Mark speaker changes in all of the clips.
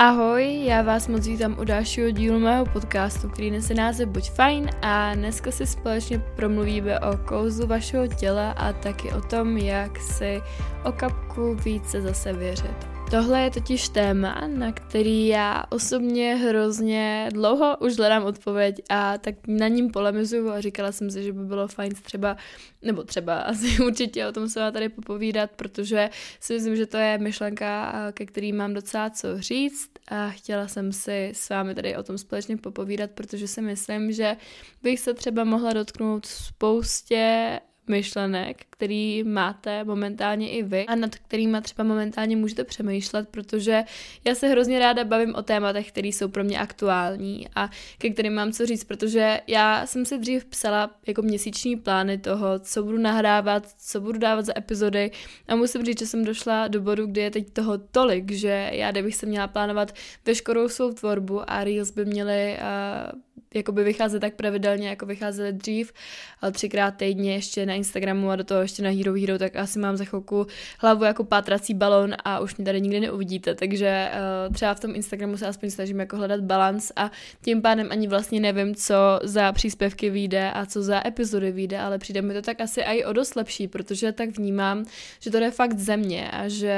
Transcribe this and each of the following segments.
Speaker 1: Ahoj, já vás moc vítám u dalšího dílu mého podcastu, který nese název Buď fajn a dneska si společně promluvíme o kouzlu vašeho těla a taky o tom, jak si o kapku více zase věřit. Tohle je totiž téma, na který já osobně hrozně dlouho už hledám odpověď a tak na ním polemizuju a říkala jsem si, že by bylo fajn třeba, nebo třeba asi určitě o tom se vám tady popovídat, protože si myslím, že to je myšlenka, ke který mám docela co říct a chtěla jsem si s vámi tady o tom společně popovídat, protože si myslím, že bych se třeba mohla dotknout spoustě myšlenek, který máte momentálně i vy a nad kterými třeba momentálně můžete přemýšlet, protože já se hrozně ráda bavím o tématech, které jsou pro mě aktuální a ke kterým mám co říct, protože já jsem si dřív psala jako měsíční plány toho, co budu nahrávat, co budu dávat za epizody a musím říct, že jsem došla do bodu, kdy je teď toho tolik, že já kdybych se měla plánovat veškerou svou tvorbu a Reels by měly uh, jakoby vycházet tak pravidelně, jako vycházely dřív, ale třikrát týdně ještě na Instagramu a do toho ještě na Hero Hero, tak asi mám za chvilku hlavu jako pátrací balon a už mě tady nikdy neuvidíte, takže uh, třeba v tom Instagramu se aspoň snažím jako hledat balans a tím pádem ani vlastně nevím, co za příspěvky vyjde a co za epizody vyjde, ale přijde mi to tak asi i o dost lepší, protože tak vnímám, že to je fakt země a že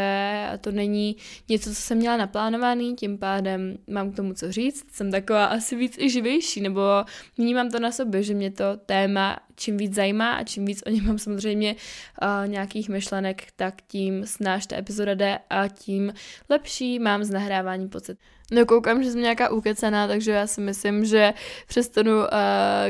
Speaker 1: to není něco, co jsem měla naplánovaný, tím pádem mám k tomu co říct, jsem taková asi víc i živější, nebo vnímám to na sobě, že mě to téma čím víc zajímá a čím víc o něm mám samozřejmě uh, nějakých myšlenek, tak tím snáš ta epizoda jde a tím lepší mám z nahrávání pocit. No koukám, že jsem nějaká ukecená, takže já si myslím, že přestanu uh,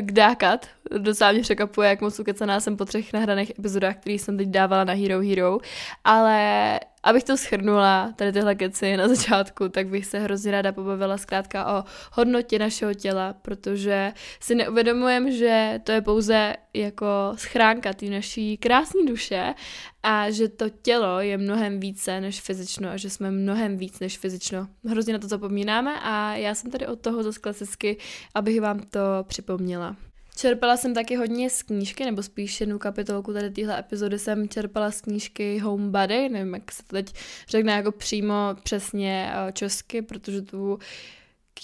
Speaker 1: kdákat. Docela mě překapuje, jak moc ukecená jsem po třech nahraných epizodách, které jsem teď dávala na Hero Hero. Ale abych to schrnula, tady tyhle keci na začátku, tak bych se hrozně ráda pobavila zkrátka o hodnotě našeho těla, protože si neuvědomujem, že to je pouze jako schránka té naší krásné duše a že to tělo je mnohem více než fyzično a že jsme mnohem víc než fyzično. Hrozně na to zapomínáme a já jsem tady od toho zase klasicky, abych vám to připomněla. Čerpala jsem taky hodně z knížky, nebo spíš jednu kapitolku tady téhle epizody jsem čerpala z knížky Homebody, nevím, jak se to teď řekne jako přímo přesně eh, česky, protože tu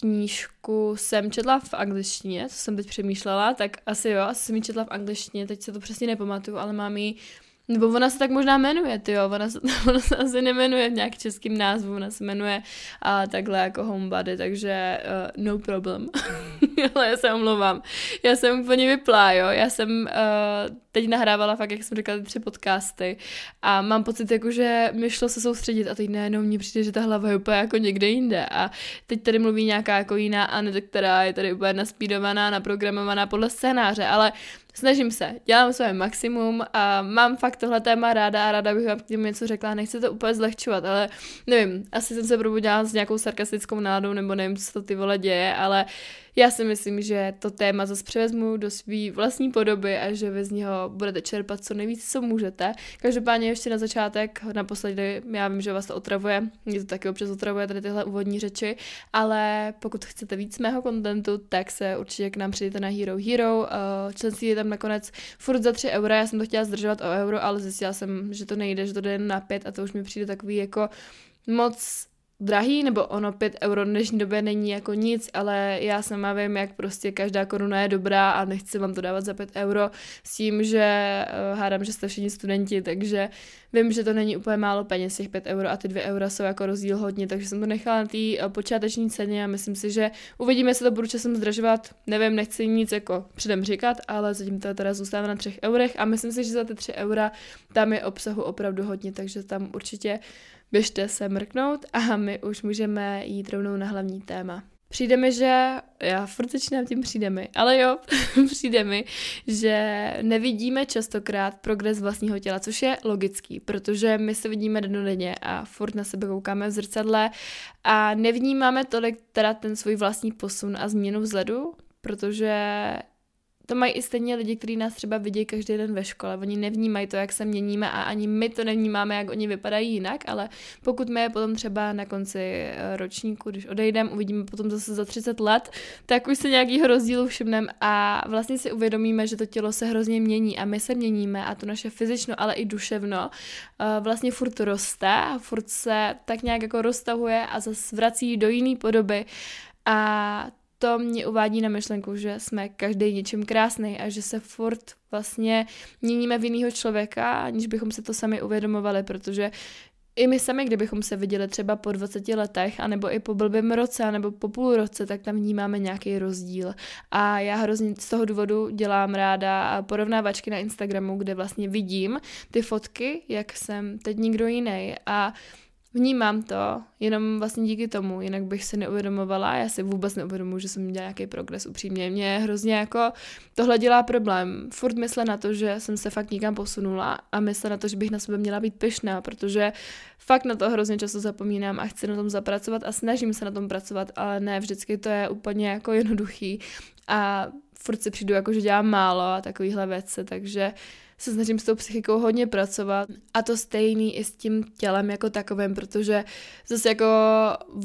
Speaker 1: knížku jsem četla v angličtině, co jsem teď přemýšlela, tak asi jo, asi jsem ji četla v angličtině, teď se to přesně nepamatuju, ale mám ji nebo ona se tak možná jmenuje, ty jo, ona se, ona se asi nemenuje nějak českým názvu, ona se jmenuje a takhle jako Homebody, takže uh, no problem. Ale já se omlouvám. Já jsem úplně vyplá, jo, já jsem uh, teď nahrávala fakt, jak jsem říkala, tři podcasty a mám pocit, jako, že mi šlo se soustředit a teď najednou mně přijde, že ta hlava je úplně jako někde jinde a teď tady mluví nějaká jako jiná Aneta, která je tady úplně naspídovaná, naprogramovaná podle scénáře, ale snažím se, dělám své maximum a mám fakt tohle téma ráda a ráda bych vám k němu něco řekla. Nechci to úplně zlehčovat, ale nevím, asi jsem se probudila s nějakou sarkastickou nádou, nebo nevím, co to ty vole děje, ale já si myslím, že to téma zase převezmu do své vlastní podoby a že vy z něho budete čerpat co nejvíc, co můžete. Každopádně ještě na začátek, naposledy, já vím, že vás to otravuje, mě to taky občas otravuje tady tyhle úvodní řeči, ale pokud chcete víc mého kontentu, tak se určitě k nám přijďte na Hero Hero. Eh, členství je tam nakonec furt za 3 eura, já jsem to chtěla zdržovat o euro, ale zjistila jsem, že to nejde, že to jde na 5 a to už mi přijde takový jako moc drahý, nebo ono 5 euro v dnešní době není jako nic, ale já sama vím, jak prostě každá koruna je dobrá a nechci vám to dávat za 5 euro s tím, že uh, hádám, že jste všichni studenti, takže vím, že to není úplně málo peněz, těch 5 euro a ty 2 eura jsou jako rozdíl hodně, takže jsem to nechala na té uh, počáteční ceně a myslím si, že uvidíme, jestli to budu časem zdražovat, nevím, nechci nic jako předem říkat, ale zatím to teda zůstává na 3 eurech a myslím si, že za ty 3 eura tam je obsahu opravdu hodně, takže tam určitě běžte se mrknout a my už můžeme jít rovnou na hlavní téma. Přijde mi, že, já furt začínám tím přijde mi, ale jo, přijde mi, že nevidíme častokrát progres vlastního těla, což je logický, protože my se vidíme denodenně a furt na sebe koukáme v zrcadle a nevnímáme tolik teda ten svůj vlastní posun a změnu vzhledu, protože to mají i stejně lidi, kteří nás třeba vidí každý den ve škole. Oni nevnímají to, jak se měníme a ani my to nevnímáme, jak oni vypadají jinak, ale pokud my je potom třeba na konci eh, ročníku, když odejdeme, uvidíme potom zase za 30 let, tak už se nějakýho rozdílu všimneme a vlastně si uvědomíme, že to tělo se hrozně mění a my se měníme a to naše fyzično, ale i duševno eh, vlastně furt roste a furt se tak nějak jako roztahuje a zase vrací do jiné podoby a to mě uvádí na myšlenku, že jsme každý něčím krásný a že se furt vlastně měníme v jiného člověka, aniž bychom se to sami uvědomovali, protože i my sami, kdybychom se viděli třeba po 20 letech, anebo i po blbém roce, nebo po půl roce, tak tam vnímáme nějaký rozdíl. A já hrozně z toho důvodu dělám ráda porovnávačky na Instagramu, kde vlastně vidím ty fotky, jak jsem teď nikdo jiný. A Vnímám to jenom vlastně díky tomu, jinak bych se neuvědomovala, já si vůbec neuvědomuji, že jsem měla nějaký progres upřímně. Mě hrozně jako tohle dělá problém. Furt mysle na to, že jsem se fakt nikam posunula a mysle na to, že bych na sebe měla být pyšná, protože fakt na to hrozně často zapomínám a chci na tom zapracovat a snažím se na tom pracovat, ale ne vždycky to je úplně jako jednoduchý a furt si přijdu jako, že dělám málo a takovýhle věci, takže se snažím s tou psychikou hodně pracovat a to stejný i s tím tělem jako takovým, protože zase jako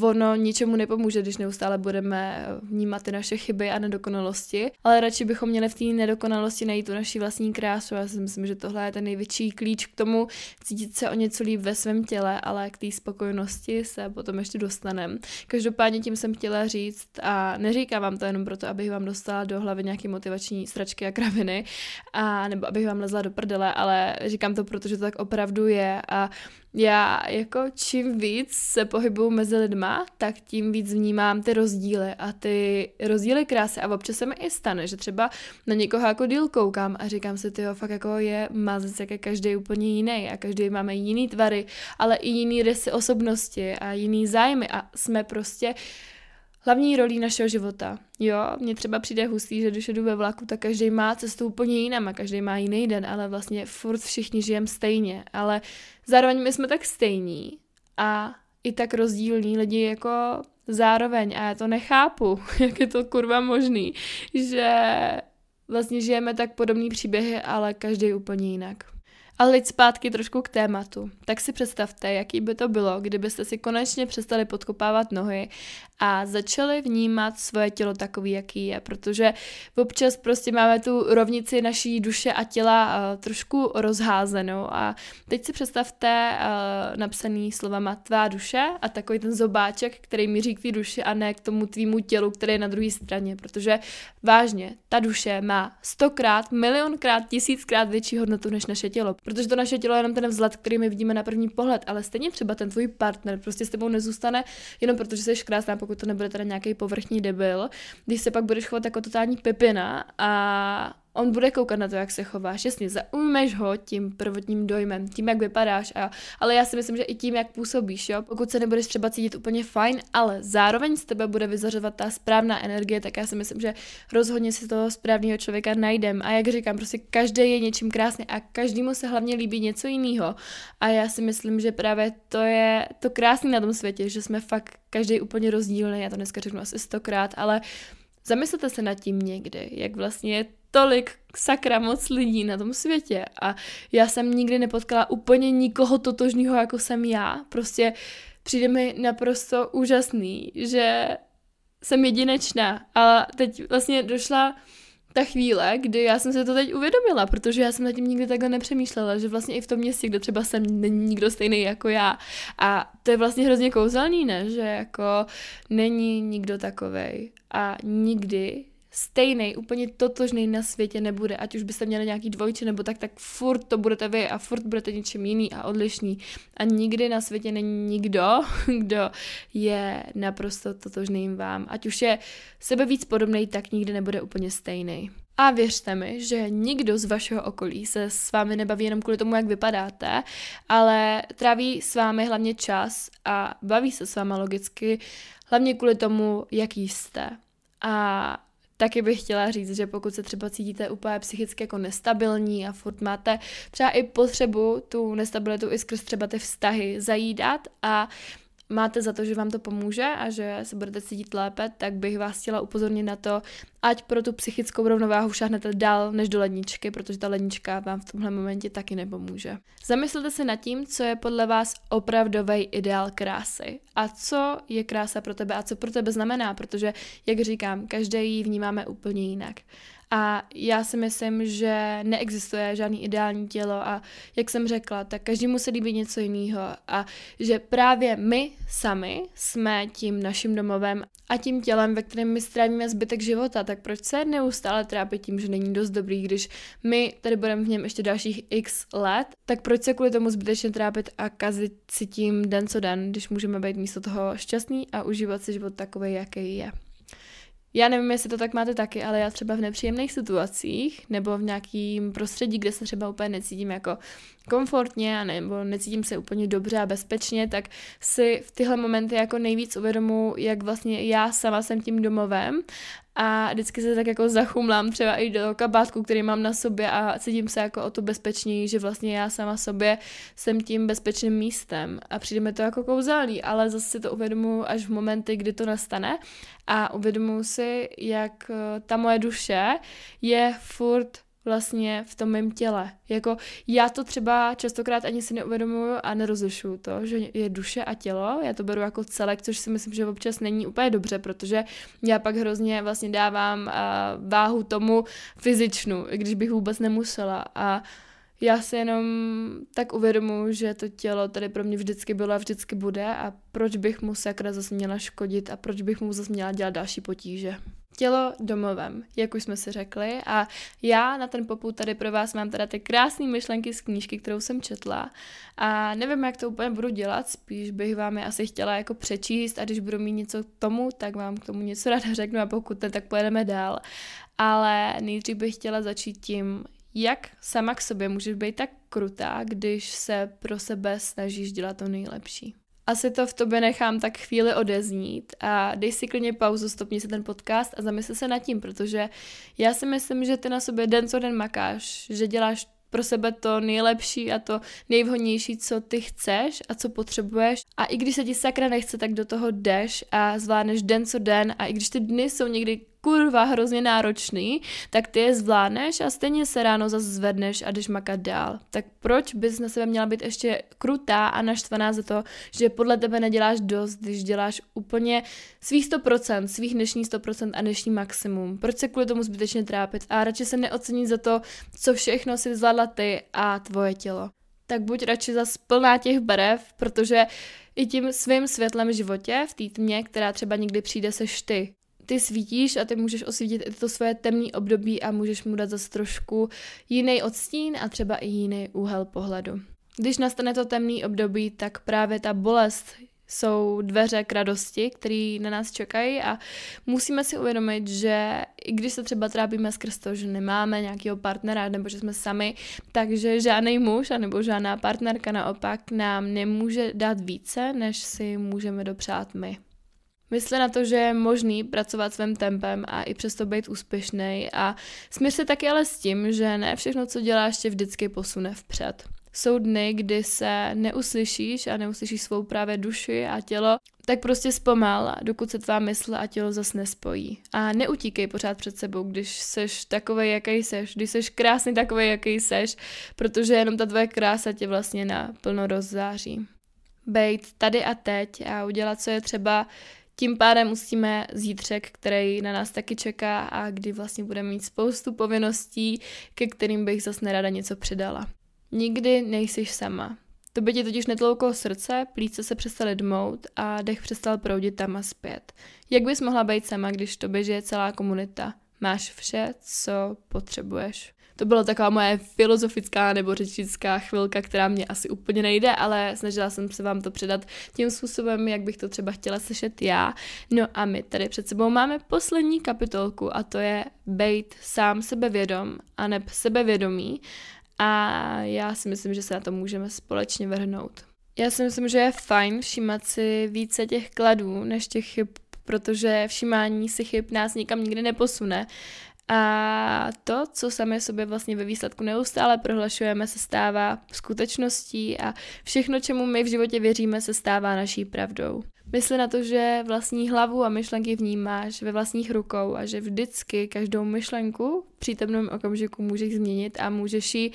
Speaker 1: ono ničemu nepomůže, když neustále budeme vnímat ty naše chyby a nedokonalosti, ale radši bychom měli v té nedokonalosti najít tu naší vlastní krásu. Já si myslím, že tohle je ten největší klíč k tomu cítit se o něco líp ve svém těle, ale k té spokojenosti se potom ještě dostaneme. Každopádně tím jsem chtěla říct a neříkám vám to jenom proto, abych vám dostala do hlavy nějaký motivační stračky a kraviny, a nebo abych vám lezla do prdele, ale říkám to, protože to tak opravdu je. A já jako čím víc se pohybuju mezi lidma, tak tím víc vnímám ty rozdíly. A ty rozdíly krásy a občas se mi i stane, že třeba na někoho jako díl koukám a říkám si, tyjo, fakt jako je mazec, jak je každý úplně jiný a každý máme jiný tvary, ale i jiný rysy osobnosti a jiný zájmy. A jsme prostě hlavní rolí našeho života. Jo, mně třeba přijde hustý, že když jdu ve vlaku, tak každý má cestu úplně jinam a každý má jiný den, ale vlastně furt všichni žijeme stejně, ale zároveň my jsme tak stejní a i tak rozdílní lidi jako zároveň a já to nechápu, jak je to kurva možný, že vlastně žijeme tak podobný příběhy, ale každý úplně jinak. Ale teď zpátky trošku k tématu. Tak si představte, jaký by to bylo, kdybyste si konečně přestali podkopávat nohy a začali vnímat svoje tělo takový, jaký je, protože občas prostě máme tu rovnici naší duše a těla uh, trošku rozházenou. A teď si představte uh, napsaný slovama tvá duše a takový ten zobáček, který míří k té duši a ne k tomu tvýmu tělu, který je na druhé straně, protože vážně, ta duše má stokrát, milionkrát, tisíckrát větší hodnotu než naše tělo, protože to naše tělo je jenom ten vzhled, který my vidíme na první pohled, ale stejně třeba ten tvůj partner prostě s tebou nezůstane jenom protože jsi krásná, pokud to nebude teda nějaký povrchní debil, když se pak budeš chovat jako totální pipina a on bude koukat na to, jak se chováš. Jasně, zaujmeš ho tím prvotním dojmem, tím, jak vypadáš, a, ale já si myslím, že i tím, jak působíš, jo. Pokud se nebudeš třeba cítit úplně fajn, ale zároveň z tebe bude vyzařovat ta správná energie, tak já si myslím, že rozhodně si toho správného člověka najdem. A jak říkám, prostě každý je něčím krásný a každému se hlavně líbí něco jiného. A já si myslím, že právě to je to krásné na tom světě, že jsme fakt každý úplně rozdílný. Já to dneska řeknu asi stokrát, ale Zamyslete se nad tím někdy, jak vlastně tolik sakra moc lidí na tom světě a já jsem nikdy nepotkala úplně nikoho totožného, jako jsem já. Prostě přijde mi naprosto úžasný, že jsem jedinečná a teď vlastně došla ta chvíle, kdy já jsem se to teď uvědomila, protože já jsem nad tím nikdy takhle nepřemýšlela, že vlastně i v tom městě, kde třeba jsem, není nikdo stejný jako já. A to je vlastně hrozně kouzelný, ne? Že jako není nikdo takovej. A nikdy stejný, úplně totožný na světě nebude, ať už byste měli nějaký dvojče nebo tak, tak furt to budete vy a furt budete něčím jiný a odlišný. A nikdy na světě není nikdo, kdo je naprosto totožným vám. Ať už je sebe víc podobný, tak nikdy nebude úplně stejný. A věřte mi, že nikdo z vašeho okolí se s vámi nebaví jenom kvůli tomu, jak vypadáte, ale tráví s vámi hlavně čas a baví se s váma logicky hlavně kvůli tomu, jaký jste. A taky bych chtěla říct, že pokud se třeba cítíte úplně psychicky jako nestabilní a furt máte třeba i potřebu tu nestabilitu i skrz třeba ty vztahy zajídat a máte za to, že vám to pomůže a že se budete cítit lépe, tak bych vás chtěla upozornit na to, ať pro tu psychickou rovnováhu šáhnete dál než do ledničky, protože ta lednička vám v tomhle momentě taky nepomůže. Zamyslete se nad tím, co je podle vás opravdový ideál krásy a co je krása pro tebe a co pro tebe znamená, protože, jak říkám, každý ji vnímáme úplně jinak. A já si myslím, že neexistuje žádný ideální tělo a jak jsem řekla, tak každý musí líbit něco jiného a že právě my sami jsme tím naším domovem a tím tělem, ve kterém my strávíme zbytek života, tak proč se neustále trápit tím, že není dost dobrý, když my tady budeme v něm ještě dalších x let, tak proč se kvůli tomu zbytečně trápit a kazit si tím den co den, když můžeme být místo toho šťastný a užívat si život takový, jaký je. Já nevím, jestli to tak máte taky, ale já třeba v nepříjemných situacích nebo v nějakým prostředí, kde se třeba úplně necítím jako komfortně nebo necítím se úplně dobře a bezpečně, tak si v tyhle momenty jako nejvíc uvědomu, jak vlastně já sama jsem tím domovem a vždycky se tak jako zachumlám třeba i do kabátku, který mám na sobě a cítím se jako o to bezpečněji, že vlastně já sama sobě jsem tím bezpečným místem. A přijde mi to jako kouzelný, ale zase si to uvědomuji až v momenty, kdy to nastane. A uvědomuji si, jak eh, ta moje duše je furt vlastně v tom mém těle. Jako já to třeba častokrát ani si neuvědomuju a nerozlišuju to, že je duše a tělo, já to beru jako celek, což si myslím, že občas není úplně dobře, protože já pak hrozně vlastně dávám uh, váhu tomu fyzičnu, když bych vůbec nemusela. A já si jenom tak uvědomuji, že to tělo tady pro mě vždycky bylo a vždycky bude a proč bych mu sakra zase měla škodit a proč bych mu zase měla dělat další potíže tělo domovem, jak už jsme si řekli. A já na ten poput tady pro vás mám teda ty krásné myšlenky z knížky, kterou jsem četla. A nevím, jak to úplně budu dělat, spíš bych vám je asi chtěla jako přečíst a když budu mít něco k tomu, tak vám k tomu něco ráda řeknu a pokud ne, tak pojedeme dál. Ale nejdřív bych chtěla začít tím, jak sama k sobě můžeš být tak krutá, když se pro sebe snažíš dělat to nejlepší asi to v tobě nechám tak chvíli odeznít a dej si klidně pauzu, stopni si ten podcast a zamysli se nad tím, protože já si myslím, že ty na sobě den co den makáš, že děláš pro sebe to nejlepší a to nejvhodnější, co ty chceš a co potřebuješ. A i když se ti sakra nechce, tak do toho jdeš a zvládneš den co den a i když ty dny jsou někdy kurva hrozně náročný, tak ty je zvládneš a stejně se ráno zase zvedneš a jdeš makat dál. Tak proč bys na sebe měla být ještě krutá a naštvaná za to, že podle tebe neděláš dost, když děláš úplně svých 100%, svých dnešních 100% a dnešní maximum? Proč se kvůli tomu zbytečně trápit a radši se neocenit za to, co všechno si zvládla ty a tvoje tělo? Tak buď radši zase plná těch barev, protože i tím svým světlem životě, v té tmě, která třeba někdy přijde, seš ty ty svítíš a ty můžeš osvítit i to svoje temné období a můžeš mu dát zase trošku jiný odstín a třeba i jiný úhel pohledu. Když nastane to temné období, tak právě ta bolest jsou dveře k radosti, které na nás čekají a musíme si uvědomit, že i když se třeba trápíme skrz to, že nemáme nějakého partnera nebo že jsme sami, takže žádný muž nebo žádná partnerka naopak nám nemůže dát více, než si můžeme dopřát my. Mysli na to, že je možný pracovat svým tempem a i přesto být úspěšný a smír se taky ale s tím, že ne všechno, co děláš, tě vždycky posune vpřed. Jsou dny, kdy se neuslyšíš a neuslyšíš svou právě duši a tělo, tak prostě zpomal, dokud se tvá mysl a tělo zas nespojí. A neutíkej pořád před sebou, když seš takovej, jaký seš, když seš krásný takovej, jaký seš, protože jenom ta tvoje krása tě vlastně naplno rozzáří. Bejt tady a teď a udělat, co je třeba tím pádem musíme zítřek, který na nás taky čeká a kdy vlastně budeme mít spoustu povinností, ke kterým bych zase nerada něco přidala. Nikdy nejsi sama. To by ti totiž netlouklo srdce, plíce se přestaly dmout a dech přestal proudit tam a zpět. Jak bys mohla být sama, když to žije celá komunita? Máš vše, co potřebuješ. To byla taková moje filozofická nebo řečnická chvilka, která mě asi úplně nejde, ale snažila jsem se vám to předat tím způsobem, jak bych to třeba chtěla slyšet já. No a my tady před sebou máme poslední kapitolku a to je bejt sám sebevědom a neb sebevědomý a já si myslím, že se na to můžeme společně vrhnout. Já si myslím, že je fajn všímat si více těch kladů než těch chyb, protože všímání si chyb nás nikam nikdy neposune A to, co sami sobě vlastně ve výsledku neustále prohlašujeme, se stává skutečností a všechno, čemu my v životě věříme, se stává naší pravdou. Mysli na to, že vlastní hlavu a myšlenky vnímáš ve vlastních rukou a že vždycky každou myšlenku v přítomném okamžiku můžeš změnit a můžeš ji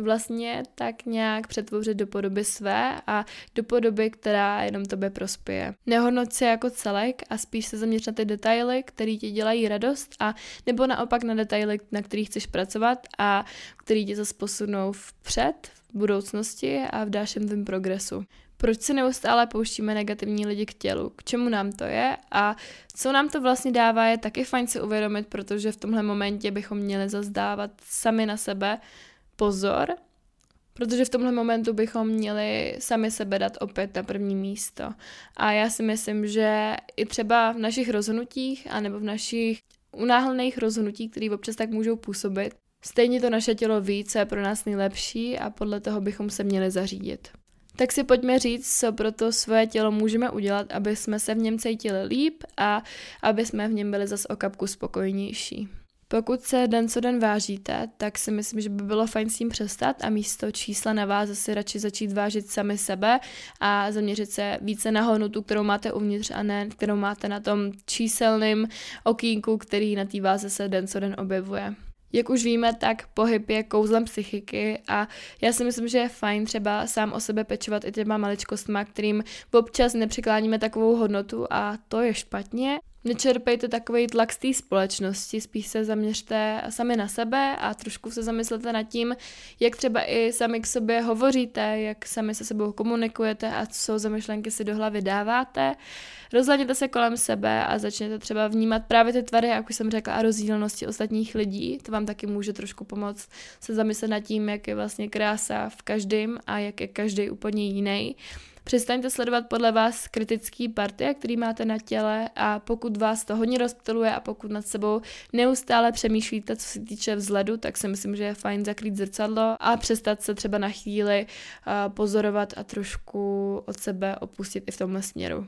Speaker 1: vlastně tak nějak přetvořit do podoby své a do podoby, která jenom tobě prospěje. Nehodnoť se jako celek a spíš se zaměř na ty detaily, které ti dělají radost a nebo naopak na detaily, na kterých chceš pracovat a který tě zase posunou vpřed v budoucnosti a v dalším tvém progresu. Proč se neustále pouštíme negativní lidi k tělu, k čemu nám to je? A co nám to vlastně dává, je taky fajn si uvědomit, protože v tomhle momentě bychom měli zazdávat sami na sebe pozor, protože v tomhle momentu bychom měli sami sebe dát opět na první místo. A já si myslím, že i třeba v našich rozhodnutích, anebo v našich unáhlených rozhodnutích, které občas tak můžou působit, stejně to naše tělo ví, co je pro nás nejlepší a podle toho bychom se měli zařídit. Tak si pojďme říct, co pro to svoje tělo můžeme udělat, aby jsme se v něm cítili líp a aby jsme v něm byli zase o kapku spokojnější. Pokud se den co den vážíte, tak si myslím, že by bylo fajn s tím přestat a místo čísla na vás zase radši začít vážit sami sebe a zaměřit se více na hodnotu, kterou máte uvnitř a ne kterou máte na tom číselném okýnku, který na té váze se den co den objevuje. Jak už víme, tak pohyb je kouzlem psychiky a já si myslím, že je fajn třeba sám o sebe pečovat i těma maličkostma, kterým občas nepřikláníme takovou hodnotu a to je špatně. Nečerpejte takový tlak z té společnosti, spíš se zaměřte sami na sebe a trošku se zamyslete nad tím, jak třeba i sami k sobě hovoříte, jak sami se sebou komunikujete a co za myšlenky si do hlavy dáváte. Rozhledněte se kolem sebe a začněte třeba vnímat právě ty tvary, jak už jsem řekla, a rozdílnosti ostatních lidí. To vám taky může trošku pomoct se zamyslet nad tím, jak je vlastně krása v každém a jak je každý úplně jiný. Přestaňte sledovat podle vás kritický partie, který máte na těle a pokud vás to hodně rozptiluje a pokud nad sebou neustále přemýšlíte, co se týče vzhledu, tak si myslím, že je fajn zakrýt zrcadlo a přestat se třeba na chvíli pozorovat a trošku od sebe opustit i v tomhle směru.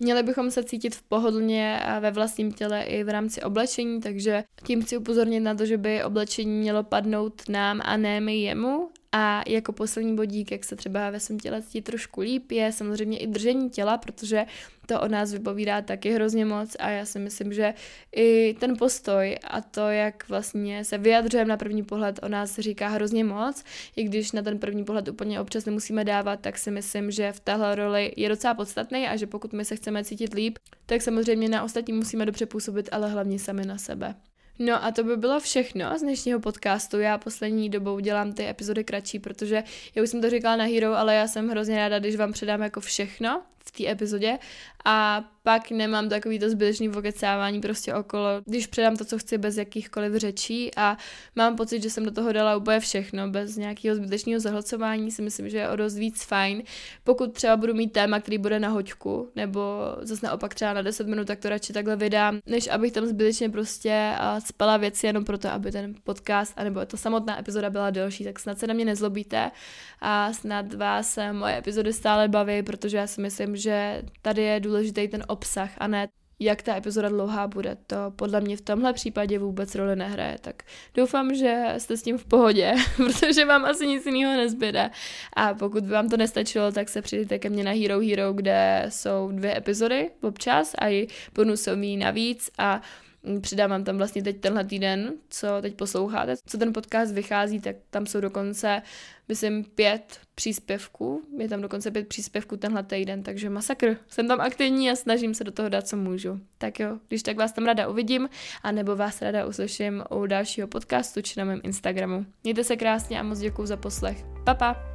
Speaker 1: Měli bychom se cítit v pohodlně a ve vlastním těle i v rámci oblečení, takže tím chci upozornit na to, že by oblečení mělo padnout nám a ne my jemu a jako poslední bodík, jak se třeba ve svém těle cítí trošku líp, je samozřejmě i držení těla, protože to o nás vypovídá taky hrozně moc a já si myslím, že i ten postoj a to, jak vlastně se vyjadřujeme na první pohled, o nás říká hrozně moc. I když na ten první pohled úplně občas nemusíme dávat, tak si myslím, že v téhle roli je docela podstatný a že pokud my se chceme cítit líp, tak samozřejmě na ostatní musíme dobře působit, ale hlavně sami na sebe. No a to by bylo všechno z dnešního podcastu. Já poslední dobou dělám ty epizody kratší, protože já už jsem to říkala na Hero, ale já jsem hrozně ráda, když vám předám jako všechno v té epizodě. A pak nemám takový to zbytečný vokecávání prostě okolo, když předám to, co chci bez jakýchkoliv řečí. A mám pocit, že jsem do toho dala úplně všechno, bez nějakého zbytečného zahlcování si myslím, že je o dost víc fajn. Pokud třeba budu mít téma, který bude na hoďku, nebo zase naopak třeba na 10 minut, tak to radši takhle vydám, než abych tam zbytečně prostě spala věci jenom proto, aby ten podcast, anebo ta samotná epizoda byla delší, tak snad se na mě nezlobíte a snad vás moje epizody stále baví, protože já si myslím, že tady je důležitý ten obsah a ne jak ta epizoda dlouhá bude. To podle mě v tomhle případě vůbec roli nehraje. Tak doufám, že jste s tím v pohodě, protože vám asi nic jiného nezbyde. A pokud by vám to nestačilo, tak se přijďte ke mně na Hero Hero, kde jsou dvě epizody občas a i bonusový navíc a Přidávám tam vlastně teď tenhle týden, co teď posloucháte, co ten podcast vychází, tak tam jsou dokonce, myslím, pět příspěvků. Je tam dokonce pět příspěvků tenhle týden, takže masakr. Jsem tam aktivní a snažím se do toho dát, co můžu. Tak jo, když tak vás tam ráda uvidím, a nebo vás ráda uslyším u dalšího podcastu či na mém Instagramu. Mějte se krásně a moc děkuju za poslech. Pa, pa.